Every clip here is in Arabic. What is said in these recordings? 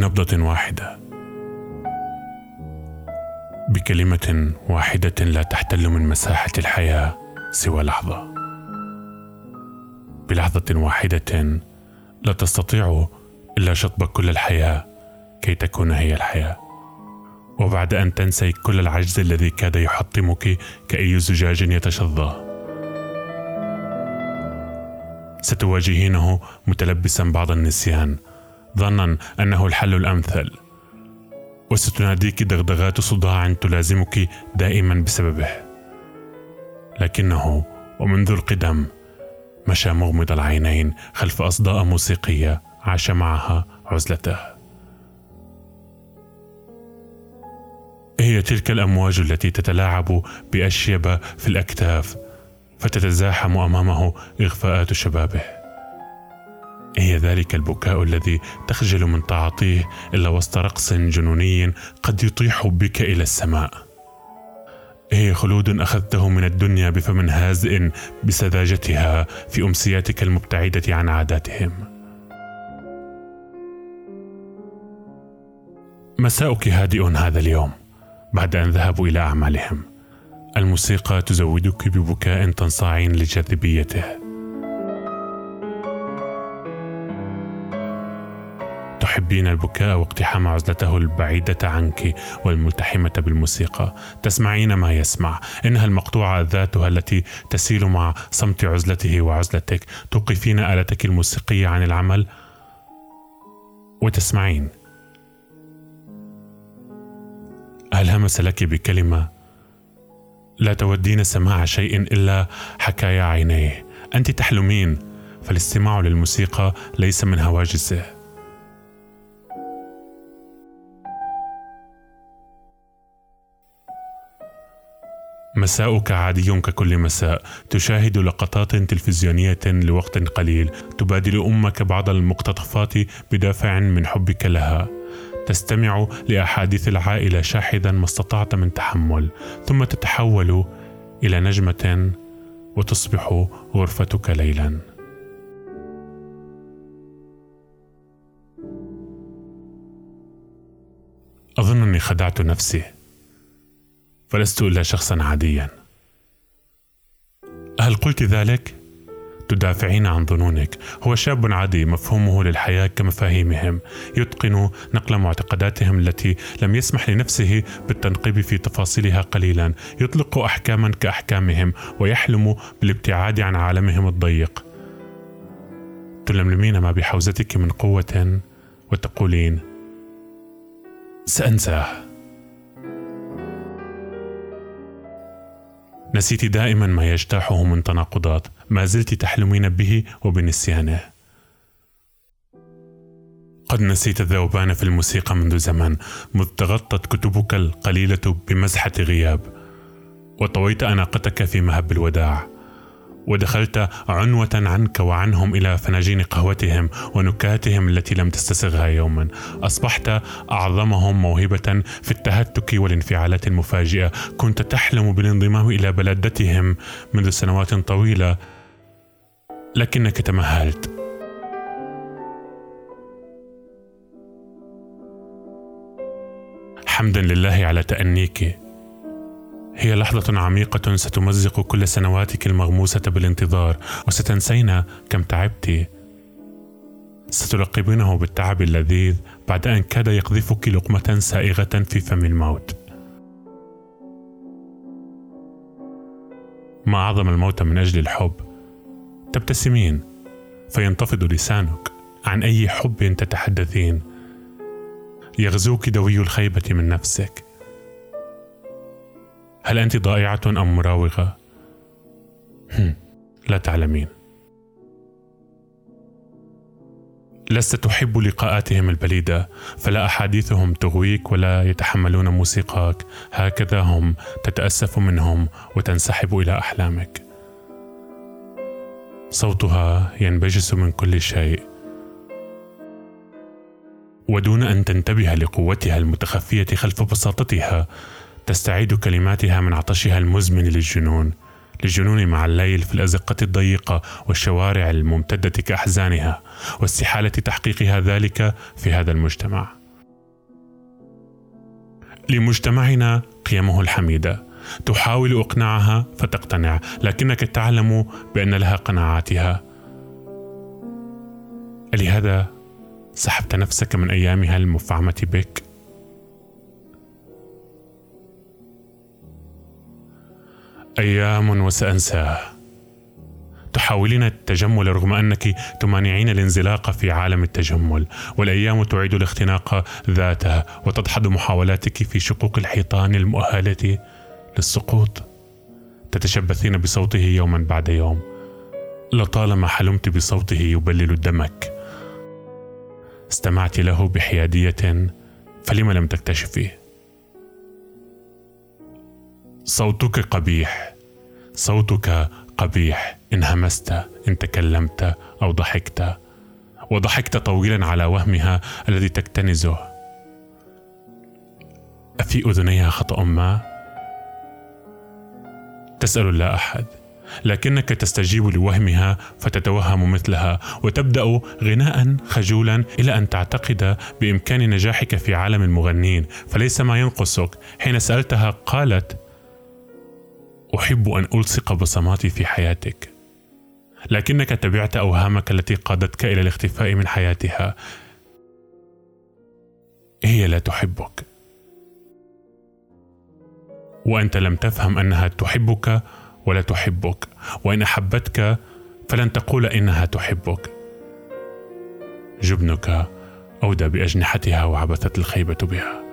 بنبضة واحدة. بكلمة واحدة لا تحتل من مساحة الحياة سوى لحظة. بلحظة واحدة لا تستطيع إلا شطب كل الحياة كي تكون هي الحياة. وبعد أن تنسي كل العجز الذي كاد يحطمك كأي زجاج يتشظى. ستواجهينه متلبسا بعض النسيان ظنا أنه الحل الأمثل. وستناديك دغدغات صداع تلازمك دائما بسببه. لكنه ومنذ القدم مشى مغمض العينين خلف أصداء موسيقية عاش معها عزلته. هي تلك الأمواج التي تتلاعب بأشيب في الأكتاف فتتزاحم أمامه إغفاءات شبابه. هي ذلك البكاء الذي تخجل من تعاطيه إلا وسط رقص جنوني قد يطيح بك إلى السماء. هي خلود أخذته من الدنيا بفم هازئ بسذاجتها في أمسياتك المبتعدة عن عاداتهم. مساؤك هادئ هذا اليوم بعد أن ذهبوا إلى أعمالهم. الموسيقى تزودك ببكاء تنصاعين لجاذبيته. تحبين البكاء واقتحام عزلته البعيدة عنك والملتحمة بالموسيقى. تسمعين ما يسمع. إنها المقطوعة ذاتها التي تسيل مع صمت عزلته وعزلتك. توقفين آلتك الموسيقية عن العمل وتسمعين. هل همس لك بكلمة؟ لا تودين سماع شيء إلا حكايا عينيه. أنت تحلمين فالاستماع للموسيقى ليس من هواجسه. مساؤك عادي ككل مساء. تشاهد لقطات تلفزيونية لوقت قليل. تبادل أمك بعض المقتطفات بدافع من حبك لها. تستمع لأحاديث العائلة شاحذا ما استطعت من تحمل. ثم تتحول إلى نجمة وتصبح غرفتك ليلا. أظنني خدعت نفسي. فلست إلا شخصا عاديا. هل قلت ذلك؟ تدافعين عن ظنونك. هو شاب عادي مفهومه للحياة كمفاهيمهم. يتقن نقل معتقداتهم التي لم يسمح لنفسه بالتنقيب في تفاصيلها قليلا. يطلق أحكاما كأحكامهم ويحلم بالابتعاد عن عالمهم الضيق. تلملمين ما بحوزتك من قوة وتقولين سأنساه. نسيت دائما ما يجتاحه من تناقضات ما زلت تحلمين به وبنسيانه. قد نسيت الذوبان في الموسيقى منذ زمن مذ تغطت كتبك القليلة بمزحة غياب. وطويت أناقتك في مهب الوداع. ودخلت عنوة عنك وعنهم إلى فناجين قهوتهم ونكاتهم التي لم تستسغها يوما. أصبحت أعظمهم موهبة في التهتك والانفعالات المفاجئة. كنت تحلم بالانضمام إلى بلدتهم منذ سنوات طويلة لكنك تمهلت. حمدا لله على تأنيك. هي لحظة عميقة ستمزق كل سنواتك المغموسة بالانتظار وستنسين كم تعبت. ستلقبينه بالتعب اللذيذ بعد أن كاد يقذفك لقمة سائغة في فم الموت. ما أعظم الموت من أجل الحب؟ تبتسمين فينتفض لسانك عن أي حب تتحدثين. يغزوك دوي الخيبة من نفسك. هل أنت ضائعة أم مراوغة؟ لا تعلمين. لست تحب لقاءاتهم البليدة فلا أحاديثهم تغويك ولا يتحملون موسيقاك. هكذا هم تتأسف منهم وتنسحب إلى أحلامك. صوتها ينبجس من كل شيء. ودون أن تنتبه لقوتها المتخفية خلف بساطتها تستعيد كلماتها من عطشها المزمن للجنون للجنون مع الليل في الأزقة الضيقة والشوارع الممتدة كأحزانها واستحالة تحقيقها ذلك في هذا المجتمع. لمجتمعنا قيمه الحميدة. تحاول اقناعها فتقتنع لكنك تعلم بأن لها قناعاتها. لهذا سحبت نفسك من أيامها المفعمة بك. أيام وسانساه تحاولين التجمل رغم أنك تمانعين الانزلاق في عالم التجمل والأيام تعيد الاختناق ذاتها وتدحض محاولاتك في شقوق الحيطان المؤهلة للسقوط. تتشبثين بصوته يوما بعد يوم. لطالما حلمت بصوته يبلل دمك. استمعت له بحيادية فلم لم تكتشفي صوتك قبيح صوتك قبيح. إن همست إن تكلمت أو ضحكت وضحكت طويلا على وهمها الذي تكتنزه. أفي أذنيها خطأ ما؟ تسأل لا أحد لكنك تستجيب لوهمها فتتوهم مثلها وتبدأ غناء خجولا إلى أن تعتقد بإمكان نجاحك في عالم المغنين. فليس ما ينقصك. حين سألتها قالت أحب أن ألصق بصماتي في حياتك. لكنك تبعت أوهامك التي قادتك إلى الاختفاء من حياتها. هي لا تحبك. وأنت لم تفهم أنها تحبك ولا تحبك. وإن أحبتك فلن تقول إنها تحبك. جبنك أودى بأجنحتها وعبثت الخيبة بها.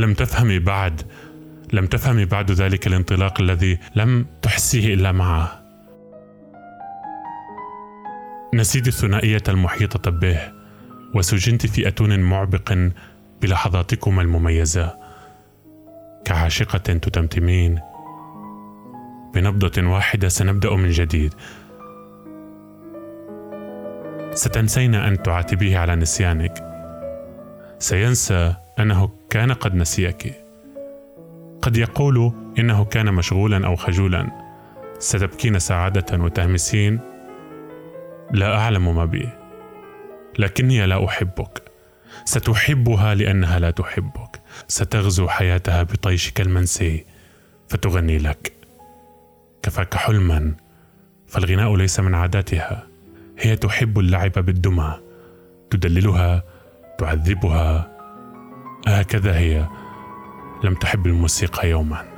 لم تفهمي بعد لم تفهمي بعد ذلك الانطلاق الذي لم تحسيه إلا معه. نسيت الثنائية المحيطة به وسجنت في اتون معبق بلحظاتكما المميزة. كعاشقة تتمتمين. بنبضة واحدة سنبدأ من جديد. ستنسين أن تعاتبيه على نسيانك. سينسى أنه كان قد نسيك. قد يقول إنه كان مشغولا أو خجولا. ستبكين سعادة وتهمسين. لا أعلم ما بي. لكني لا أحبك. ستحبها لأنها لا تحبك. ستغزو حياتها بطيشك المنسي فتغني لك. كفاك حلما فالغناء ليس من عاداتها. هي تحب اللعب بالدمى. تدللها تعذبها هكذا هي. لم تحب الموسيقى يوما.